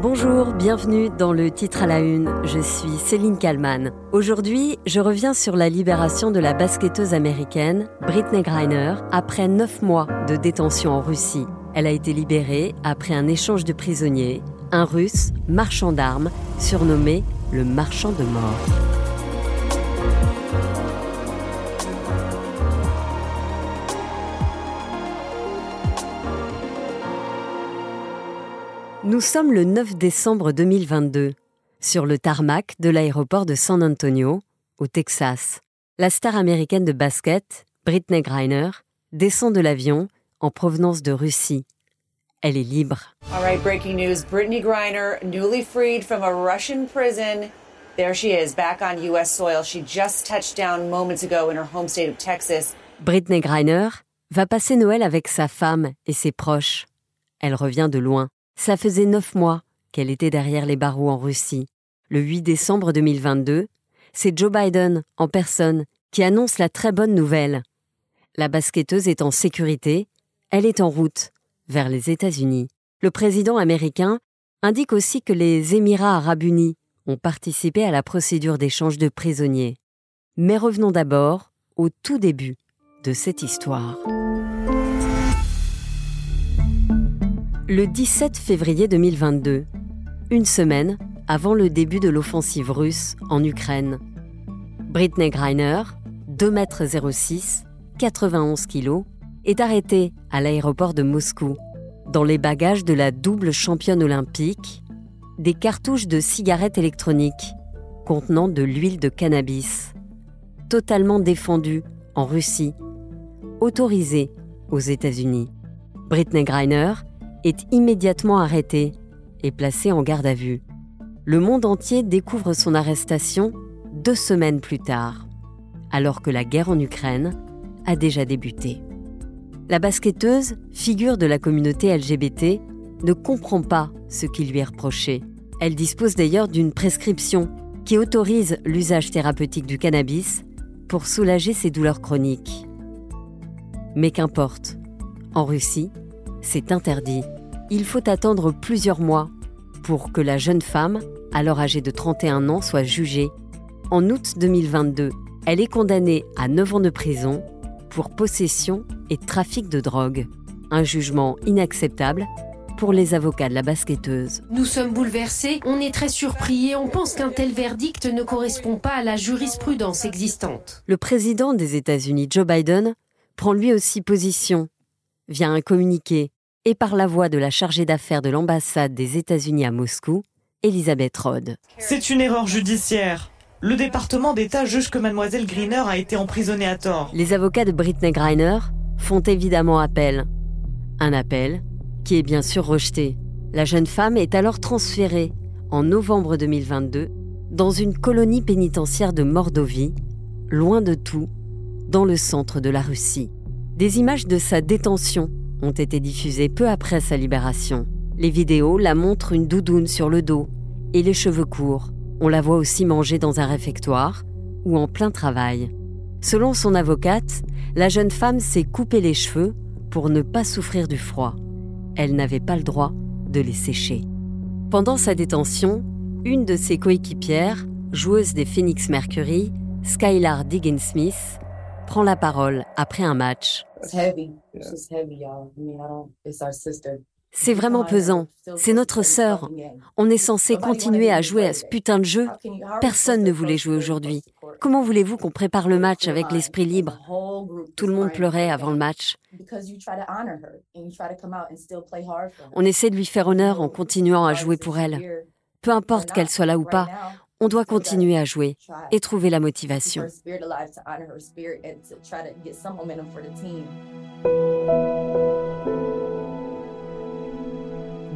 Bonjour, bienvenue dans le titre à la une. Je suis Céline Kalman. Aujourd'hui, je reviens sur la libération de la basketteuse américaine Britney Griner après neuf mois de détention en Russie. Elle a été libérée après un échange de prisonniers, un russe marchand d'armes surnommé le marchand de mort. Nous sommes le 9 décembre 2022, sur le tarmac de l'aéroport de San Antonio, au Texas. La star américaine de basket, Britney Griner, descend de l'avion en provenance de Russie. Elle est libre. All right, breaking news. Brittany Griner, newly freed from a Russian prison. There she is, back on U.S. soil. She just touched down moments ago in her home state of Texas. Britney Griner va passer Noël avec sa femme et ses proches. Elle revient de loin. Ça faisait neuf mois qu'elle était derrière les barreaux en Russie. Le 8 décembre 2022, c'est Joe Biden en personne qui annonce la très bonne nouvelle. La basketteuse est en sécurité, elle est en route vers les États-Unis. Le président américain indique aussi que les Émirats arabes unis ont participé à la procédure d'échange de prisonniers. Mais revenons d'abord au tout début de cette histoire. Le 17 février 2022, une semaine avant le début de l'offensive russe en Ukraine. Britney Griner, 2,06 m, 91 kg, est arrêtée à l'aéroport de Moscou. Dans les bagages de la double championne olympique, des cartouches de cigarettes électroniques contenant de l'huile de cannabis, totalement défendues en Russie, autorisées aux États-Unis. Britney Griner est immédiatement arrêté et placé en garde à vue. Le monde entier découvre son arrestation deux semaines plus tard, alors que la guerre en Ukraine a déjà débuté. La basketteuse, figure de la communauté LGBT, ne comprend pas ce qui lui est reproché. Elle dispose d'ailleurs d'une prescription qui autorise l'usage thérapeutique du cannabis pour soulager ses douleurs chroniques. Mais qu'importe, en Russie, c'est interdit. Il faut attendre plusieurs mois pour que la jeune femme, alors âgée de 31 ans, soit jugée. En août 2022, elle est condamnée à 9 ans de prison pour possession et trafic de drogue. Un jugement inacceptable pour les avocats de la basketteuse. Nous sommes bouleversés, on est très surpris et on pense qu'un tel verdict ne correspond pas à la jurisprudence existante. Le président des États-Unis, Joe Biden, prend lui aussi position via un communiqué et par la voix de la chargée d'affaires de l'ambassade des États-Unis à Moscou, Elisabeth Rod. C'est une erreur judiciaire. Le département d'État juge que mademoiselle Griner a été emprisonnée à tort. Les avocats de Britney Griner font évidemment appel. Un appel qui est bien sûr rejeté. La jeune femme est alors transférée en novembre 2022 dans une colonie pénitentiaire de Mordovie, loin de tout, dans le centre de la Russie. Des images de sa détention ont été diffusées peu après sa libération. Les vidéos la montrent une doudoune sur le dos et les cheveux courts. On la voit aussi manger dans un réfectoire ou en plein travail. Selon son avocate, la jeune femme s'est coupé les cheveux pour ne pas souffrir du froid. Elle n'avait pas le droit de les sécher. Pendant sa détention, une de ses coéquipières, joueuse des Phoenix Mercury, Skylar Diggins-Smith, prend la parole après un match. C'est vraiment pesant. C'est notre sœur. On est censé continuer à jouer à ce putain de jeu. Personne ne voulait jouer aujourd'hui. Comment voulez-vous qu'on prépare le match avec l'esprit libre? Tout le monde pleurait avant le match. On essaie de lui faire honneur en continuant à jouer pour elle. Peu importe qu'elle soit là ou pas, on doit continuer à jouer et trouver la motivation.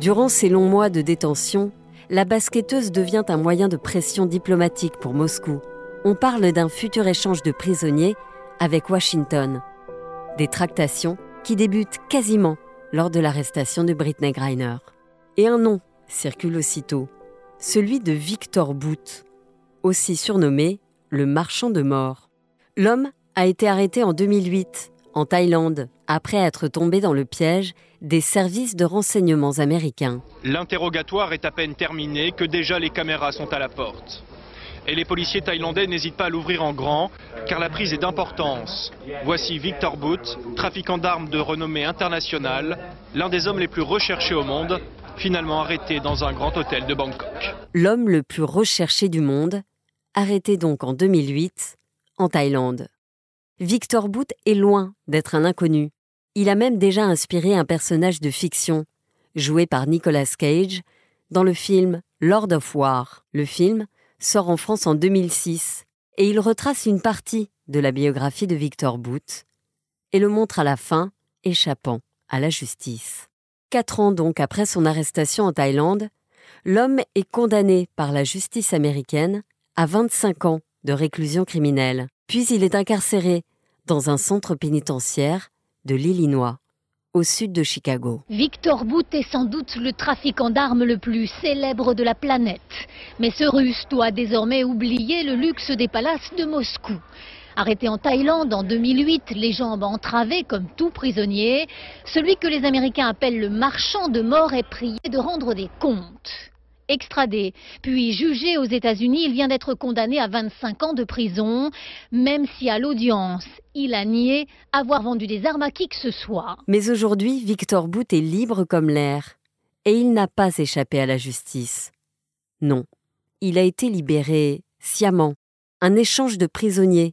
Durant ces longs mois de détention, la basketteuse devient un moyen de pression diplomatique pour Moscou. On parle d'un futur échange de prisonniers avec Washington. Des tractations qui débutent quasiment lors de l'arrestation de Britney Griner. Et un nom circule aussitôt, celui de Victor Boot, aussi surnommé le marchand de mort. L'homme a été arrêté en 2008 en Thaïlande, après être tombé dans le piège des services de renseignements américains. L'interrogatoire est à peine terminé que déjà les caméras sont à la porte. Et les policiers thaïlandais n'hésitent pas à l'ouvrir en grand, car la prise est d'importance. Voici Victor Boot, trafiquant d'armes de renommée internationale, l'un des hommes les plus recherchés au monde, finalement arrêté dans un grand hôtel de Bangkok. L'homme le plus recherché du monde, arrêté donc en 2008 en Thaïlande. Victor Boot est loin d'être un inconnu. Il a même déjà inspiré un personnage de fiction, joué par Nicolas Cage, dans le film Lord of War. Le film sort en France en 2006 et il retrace une partie de la biographie de Victor Boot et le montre à la fin échappant à la justice. Quatre ans donc après son arrestation en Thaïlande, l'homme est condamné par la justice américaine à 25 ans de réclusion criminelle. Puis il est incarcéré dans un centre pénitentiaire de l'Illinois, au sud de Chicago. Victor Bout est sans doute le trafiquant d'armes le plus célèbre de la planète. Mais ce russe doit désormais oublier le luxe des palaces de Moscou. Arrêté en Thaïlande en 2008, les jambes entravées comme tout prisonnier, celui que les Américains appellent le marchand de mort est prié de rendre des comptes. Extradé, puis jugé aux États-Unis, il vient d'être condamné à 25 ans de prison, même si à l'audience, il a nié avoir vendu des armes à qui que ce soit. Mais aujourd'hui, Victor Bout est libre comme l'air, et il n'a pas échappé à la justice. Non, il a été libéré sciemment, un échange de prisonniers,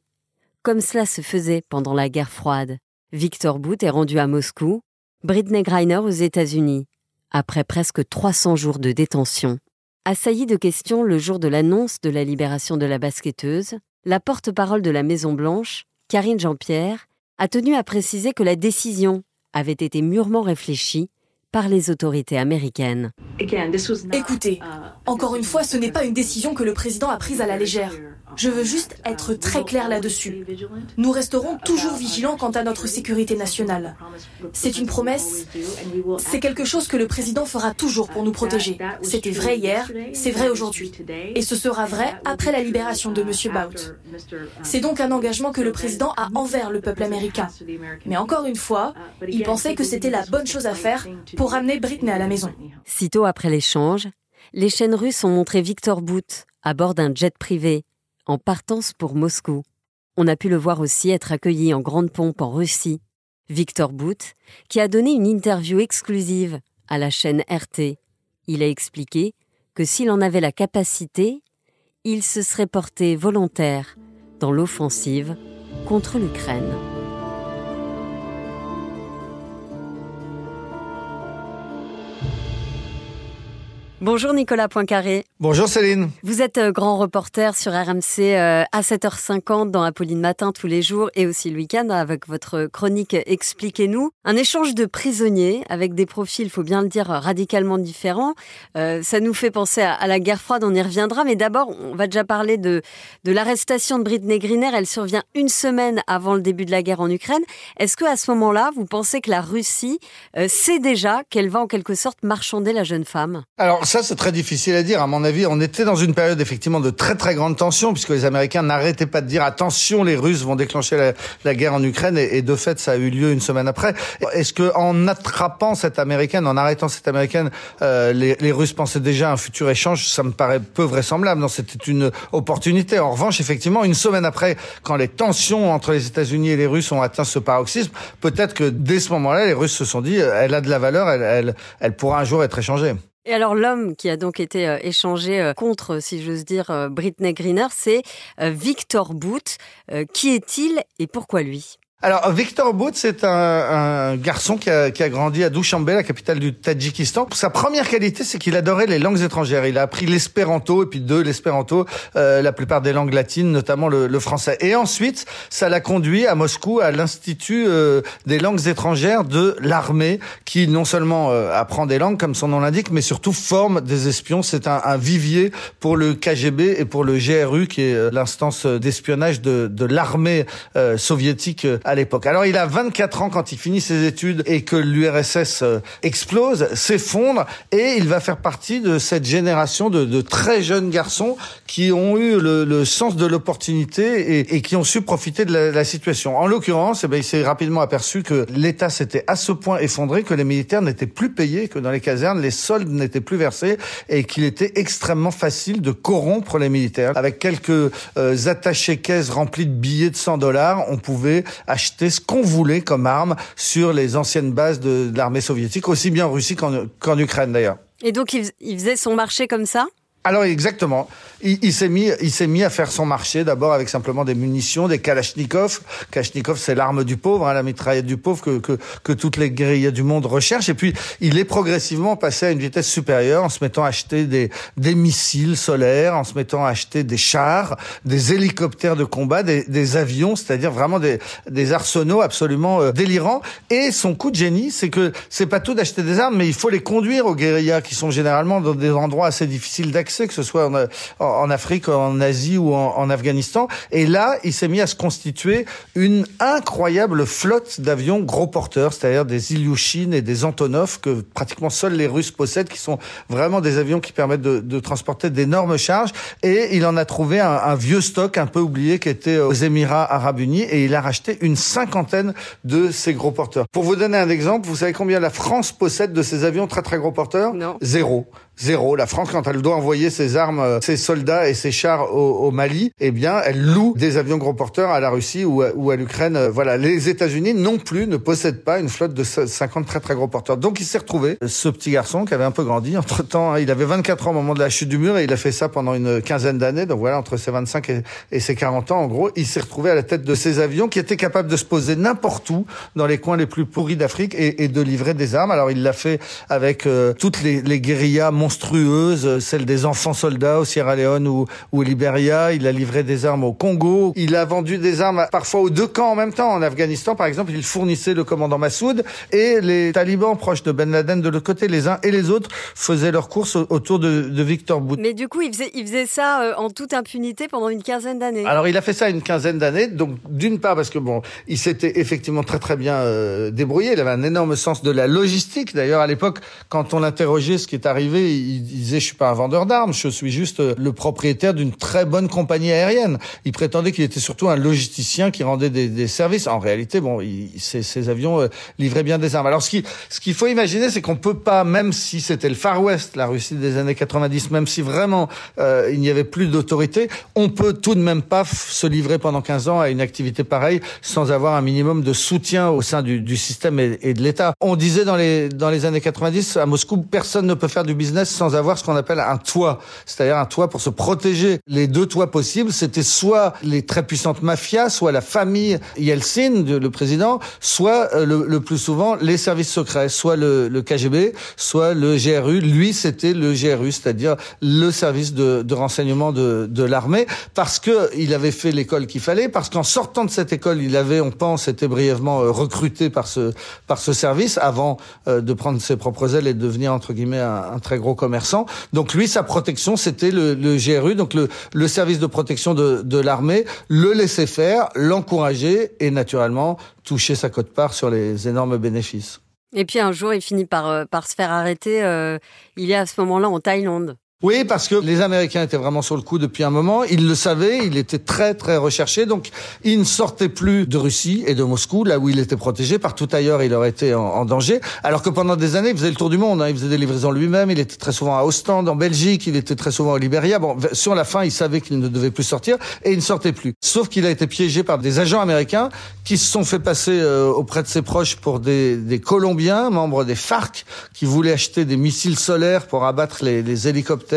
comme cela se faisait pendant la guerre froide. Victor Bout est rendu à Moscou, Britney Greiner aux États-Unis, après presque 300 jours de détention. Assailli de questions le jour de l'annonce de la libération de la basketteuse, la porte-parole de la Maison-Blanche, Karine Jean-Pierre, a tenu à préciser que la décision avait été mûrement réfléchie par les autorités américaines. Écoutez, encore une fois, ce n'est pas une décision que le président a prise à la légère. Je veux juste être très clair là-dessus. Nous resterons toujours vigilants quant à notre sécurité nationale. C'est une promesse, c'est quelque chose que le président fera toujours pour nous protéger. C'était vrai hier, c'est vrai aujourd'hui. Et ce sera vrai après la libération de M. Bout. C'est donc un engagement que le président a envers le peuple américain. Mais encore une fois, il pensait que c'était la bonne chose à faire pour ramener Britney à la maison. Sitôt après l'échange, les chaînes russes ont montré Victor Bout à bord d'un jet privé en partance pour Moscou. On a pu le voir aussi être accueilli en grande pompe en Russie. Victor Bout, qui a donné une interview exclusive à la chaîne RT. Il a expliqué que s'il en avait la capacité, il se serait porté volontaire dans l'offensive contre l'Ukraine. Bonjour Nicolas Poincaré. Bonjour Céline. Vous êtes euh, grand reporter sur RMC euh, à 7h50 dans Apolline Matin tous les jours et aussi le week-end avec votre chronique Expliquez-nous. Un échange de prisonniers avec des profils, il faut bien le dire, radicalement différents. Euh, ça nous fait penser à, la guerre froide, on y reviendra. Mais d'abord, on va déjà parler de, de l'arrestation de Britney Griner. Elle survient une semaine avant le début de la guerre en Ukraine. Est-ce que à ce moment-là, vous pensez que la Russie sait déjà qu'elle va en quelque sorte marchander la jeune femme? Alors ça, c'est très difficile à dire. À mon avis, on était dans une période effectivement de très très grande tension, puisque les Américains n'arrêtaient pas de dire attention, les Russes vont déclencher la, guerre en Ukraine, et, de fait, ça a eu lieu une semaine après. Est-ce que en attrapant cette Américaine, en arrêtant cette Américaine, euh, les, les, Russes pensaient déjà à un futur échange? Ça me paraît peu vraisemblable. Non, c'était une opportunité. En revanche, effectivement, une semaine après, quand les tensions entre les États-Unis et les Russes ont atteint ce paroxysme, peut-être que dès ce moment-là, les Russes se sont dit, elle a de la valeur, elle, elle, elle pourra un jour être échangée. Et alors l'homme qui a donc été euh, échangé euh, contre, si j'ose dire, euh, Britney Greener, c'est Victor Boot. Qui est-il et pourquoi lui? Alors Victor Bout, c'est un, un, garçon qui a, qui a, grandi à Dushanbe, la capitale du Tadjikistan. Sa première qualité, c'est qu'il adorait les langues étrangères. Il a appris l'espéranto et puis de l'espéranto, euh, la plupart des langues latines, notamment le, le français. Et ensuite, ça l'a conduit à Moscou, à l'institut euh, des langues étrangères de l'armée, qui non seulement euh, apprend des langues comme son nom l'indique, mais surtout forme des espions. C'est un, un, vivier pour le KGB et pour le GRU, qui est l'instance d'espionnage de, de l'armée soviétique à l'époque. Alors il a 24 ans quand il finit ses études et que l'URSS euh, explose, s'effondre et il va faire partie de cette génération de, de très jeunes garçons qui ont eu le, le sens de l'opportunité et, et, qui ont su profiter de la, la situation. En l'occurrence, eh ben, il s'est rapidement aperçu que l'État s'était à ce point effondré que les militaires n'étaient plus payés, que dans les casernes les soldes n'étaient plus versés et qu'il était extrêmement facile de corrompre les militaires. Avec quelques euh, attachés caisses remplis de billets de 100 dollars, on pouvait ce qu'on voulait comme arme sur les anciennes bases de, l'armée soviétique, aussi bien en Russie qu'en qu Ukraine d'ailleurs. Et donc il faisait son marché comme ça? Alors exactement, il, s'est mis, il s'est mis à faire son marché d'abord avec simplement des munitions, des kalachnikovs. Kalachnikov, c'est l'arme du pauvre, hein, la mitraillette du pauvre que, que, que toutes les guérillas du monde recherchent. Et puis il est progressivement passé à une vitesse supérieure en se mettant à acheter des, des missiles solaires, en se mettant à acheter des chars, des hélicoptères de combat, des, des avions, c'est-à-dire vraiment des, des arsenaux absolument euh, délirants. Et son coup de génie, c'est que c'est pas tout d'acheter des armes, mais il faut les conduire aux guérillas qui sont généralement dans des endroits assez difficiles d'accès que ce soit en, en, Afrique, en Asie ou en, en Afghanistan. Et là, il s'est mis à se constituer une incroyable flotte d'avions gros porteurs, c'est-à-dire des Ilyushin et des Antonov que pratiquement seuls les Russes possèdent, qui sont vraiment des avions qui permettent de, de transporter d'énormes charges. Et il en a trouvé un, un, vieux stock un peu oublié qui était aux Émirats Arabes Unis et il a racheté une cinquantaine de ces gros porteurs. Pour vous donner un exemple, vous savez combien la France possède de ces avions très très gros porteurs? Non. Zéro. Zéro. La France, quand elle doit envoyer ses armes, euh, ses soldats et ses chars au, au, Mali, eh bien, elle loue des avions gros porteurs à la Russie ou à, ou à l'Ukraine. Euh, voilà. Les États-Unis non plus ne possèdent pas une flotte de 50 très très gros porteurs. Donc, il s'est retrouvé, ce petit garçon qui avait un peu grandi. Entre temps, il avait 24 ans au moment de la chute du mur et il a fait ça pendant une quinzaine d'années. Donc voilà, entre ses 25 et, et ses 40 ans, en gros, il s'est retrouvé à la tête de ces avions qui étaient capables de se poser n'importe où dans les coins les plus pourris d'Afrique et, et, de livrer des armes. Alors, il l'a fait avec euh, toutes les, les guérillas monstrueuses celle des enfants soldats au Sierra Leone ou, ou au Liberia. Il a livré des armes au Congo. Il a vendu des armes parfois aux deux camps en même temps. En Afghanistan, par exemple, il fournissait le commandant Massoud et les talibans proches de Ben Laden de l'autre côté. Les uns et les autres faisaient leur course autour de, de Victor Bout. Mais du coup, il faisait, il faisait ça euh, en toute impunité pendant une quinzaine d'années. Alors, il a fait ça une quinzaine d'années. Donc, d'une part, parce que bon, il s'était effectivement très très bien euh, débrouillé. Il avait un énorme sens de la logistique. D'ailleurs, à l'époque, quand on l'interrogeait, ce qui est arrivé, il disait, je suis pas un vendeur d'armes, je suis juste le propriétaire d'une très bonne compagnie aérienne. Il prétendait qu'il était surtout un logisticien qui rendait des, des services. En réalité, bon, il, ces, ces, avions euh, livraient bien des armes. Alors, ce qu'il ce qu'il faut imaginer, c'est qu'on peut pas, même si c'était le Far West, la Russie des années 90, même si vraiment euh, il n'y avait plus d'autorité, on peut tout de même pas se livrer pendant 15 ans à une activité pareille sans avoir un minimum de soutien au sein du, du système et, et de l'État. On disait dans les dans les années 90 à Moscou, personne ne peut faire du business sans avoir ce qu'on appelle un toit, c'est-à-dire un toit pour se protéger. Les deux toits possibles, c'était soit les très puissantes mafias, soit la famille Yeltsin, le président, soit euh, le, plus souvent les services secrets, soit le, KGB, soit le GRU. Lui, c'était le GRU, c'est-à-dire le service de, renseignement de, l'armée, parce que il avait fait l'école qu'il fallait, parce qu'en sortant de cette école, il avait, on pense, été brièvement euh, recruté par ce par ce service avant euh, de prendre ses propres ailes et de devenir entre guillemets un très gros Donc lui, sa protection, c'était le, GRU, donc le, service de protection de, l'armée, le laisser faire, l'encourager et naturellement toucher sa cote-part sur les énormes bénéfices. Et puis un jour, il finit par, euh, se faire arrêter. Euh, il est à ce moment-là en Thaïlande. Oui, parce que les Américains étaient vraiment sur le coup depuis un moment. Ils le savaient, il était très très recherché. Donc, il ne sortait plus de Russie et de Moscou, là où il était protégé. Partout ailleurs, il aurait été en, danger. Alors que pendant des années, il faisait le tour du monde. Hein. Il faisait des livraisons lui-même. Il était très souvent à Ostende, en Belgique. Il était très souvent au Libéria. Bon, sur la fin, il savait qu'il ne devait plus sortir et il ne sortait plus. Sauf qu'il a été piégé par des agents américains qui se sont fait passer euh, auprès de ses proches pour des, des, Colombiens, membres des FARC, qui voulaient acheter des missiles solaires pour abattre les hélicoptères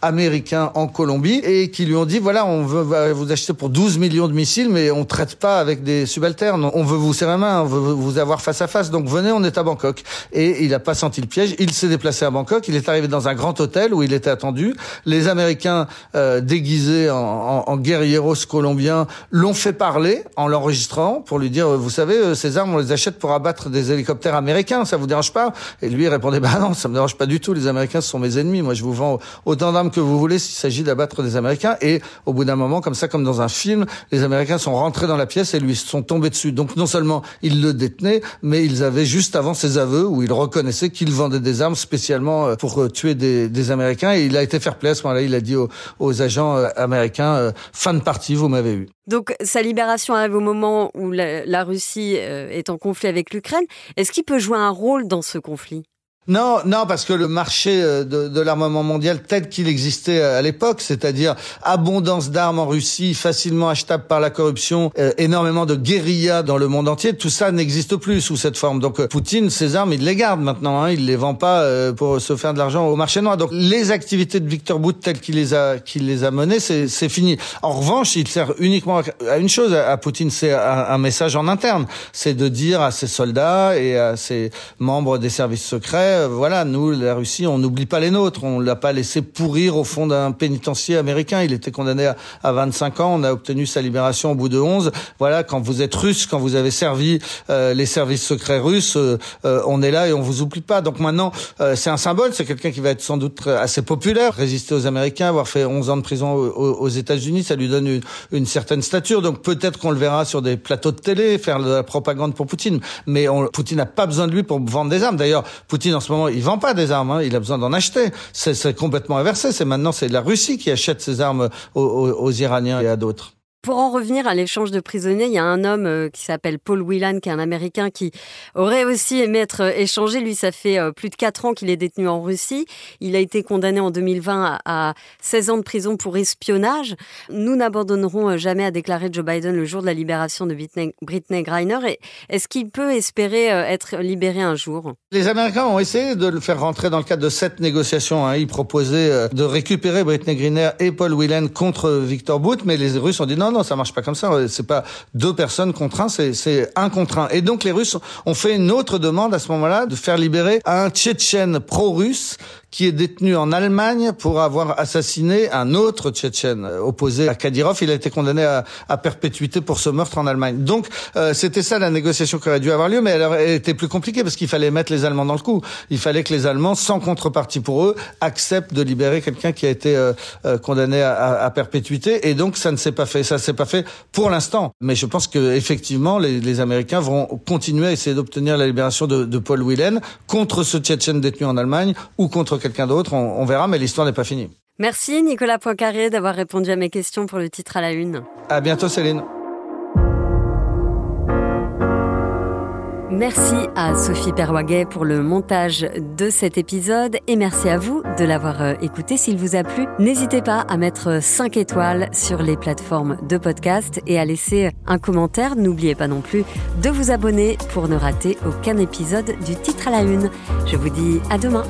américains en Colombie et qui lui ont dit voilà on veut vous acheter pour 12 millions de missiles mais on traite pas avec des subalternes. On veut vous serrer la main on veut vous avoir face à face. Donc venez on est à Bangkok. Et il n'a pas senti le piège. Il s'est déplacé à Bangkok. Il est arrivé dans un grand hôtel où il était attendu. Les Américains euh, déguisés en, en, en guerrieros colombiens l'ont fait parler en l'enregistrant pour lui dire vous savez euh, ces armes on les achète pour abattre des hélicoptères américains. Ça vous dérange pas? Et lui répondait bah non ça me dérange pas du tout. Les Américains sont mes ennemis. Moi je vous vends autant d'armes que vous voulez s'il s'agit d'abattre des Américains. Et au bout d'un moment, comme ça, comme dans un film, les Américains sont rentrés dans la pièce et lui sont tombés dessus. Donc non seulement ils le détenaient, mais ils avaient juste avant ses aveux où il reconnaissait qu'il vendait des armes spécialement euh, pour euh, tuer des, des Américains. Et il a été fair play à ce moment-là. Il a dit aux, aux agents euh, américains, fin de partie, vous m'avez eu. Donc sa libération arrive au moment où la, la Russie est en conflit avec l'Ukraine. Est-ce qu'il peut jouer un rôle dans ce conflit? Non, non, parce que le marché euh, de, de l'armement mondial tel qu'il existait euh, à l'époque, c'est-à-dire abondance d'armes en Russie, facilement achetable par la corruption, euh, énormément de guérillas dans le monde entier, tout ça n'existe plus sous cette forme. Donc Poutine, ses armes, il les garde maintenant, hein, il les vend pas pour se faire de l'argent au marché noir. Donc les activités de Victor Bout telles qu'il les a, qu'il les a menées, c'est, fini. En revanche, il sert uniquement à une chose à Poutine, c'est un message en interne, c'est de dire à ses soldats et à ses membres des services secrets euh, voilà, nous, la Russie, on n'oublie pas les nôtres. On l'a pas laissé pourrir au fond d'un pénitencier américain. Il était condamné à, à, 25 ans. On a obtenu sa libération au bout de 11. Voilà, quand vous êtes russe, quand vous avez servi euh, les services secrets russes, euh, euh, on est là et on vous oublie pas. Donc maintenant, euh, c'est un symbole. C'est quelqu'un qui va être sans doute assez populaire. Résister aux Américains, avoir fait 11 ans de prison aux, États-Unis, ça lui donne une, certaine stature. Donc peut-être qu'on le verra sur des plateaux de télé faire de la propagande pour Poutine. Mais on, Poutine n'a pas besoin de lui pour vendre des armes. D'ailleurs, Poutine ce moment, il vend pas des armes, hein, il a besoin d'en acheter. C'est complètement inversé. C'est maintenant c'est la Russie qui achète ses armes aux, aux, aux Iraniens et à d'autres. Pour en revenir à l'échange de prisonniers, il y a un homme euh, qui s'appelle Paul Whelan, qui est un Américain qui aurait aussi aimé être euh, échangé. Lui, ça fait euh, plus de 4 ans qu'il est détenu en Russie. Il a été condamné en 2020 à 16 ans de prison pour espionnage. Nous n'abandonnerons jamais, à déclarer Joe Biden le jour de la libération de Britney Griner. Est-ce qu'il peut espérer être libéré un jour? Les Américains ont essayé de le faire rentrer dans le cadre de cette négociation. Hein. Ils proposaient de récupérer Britney Griner et Paul Whelan contre Victor Bout, mais les Russes ont dit non, non, ça marche pas comme ça. C'est pas deux personnes contre un, c'est un contre un. Et donc les Russes ont fait une autre demande à ce moment-là de faire libérer un Tchétchène pro-russe qui est détenu en Allemagne pour avoir assassiné un autre Tchétchène opposé à Kadyrov. Il a été condamné à, à perpétuité pour ce meurtre en Allemagne. Donc euh, c'était ça la négociation qui aurait dû avoir lieu, mais elle, était plus compliquée parce qu'il fallait mettre les Allemands dans le coup. Il fallait que les Allemands, sans contrepartie pour eux, acceptent de libérer quelqu'un qui a été euh, euh, condamné à, à, perpétuité. Et donc ça ne s'est pas fait. Ça s'est pas fait pour l'instant. Mais je pense que effectivement les, les Américains vont continuer à essayer d'obtenir la libération de, de Paul Whelan contre ce Tchétchène détenu en Allemagne ou contre quelqu'un d'autre, on, on, verra, mais l'histoire n'est pas finie. Merci Nicolas Poincaré d'avoir répondu à mes questions pour le titre à la une. À bientôt Céline. Merci à Sophie Perwaguet pour le montage de cet épisode et merci à vous de l'avoir euh, écouté. S'il vous a plu, n'hésitez pas à mettre 5 étoiles sur les plateformes de podcast et à laisser un commentaire. N'oubliez pas non plus de vous abonner pour ne rater aucun épisode du titre à la une. Je vous dis à demain.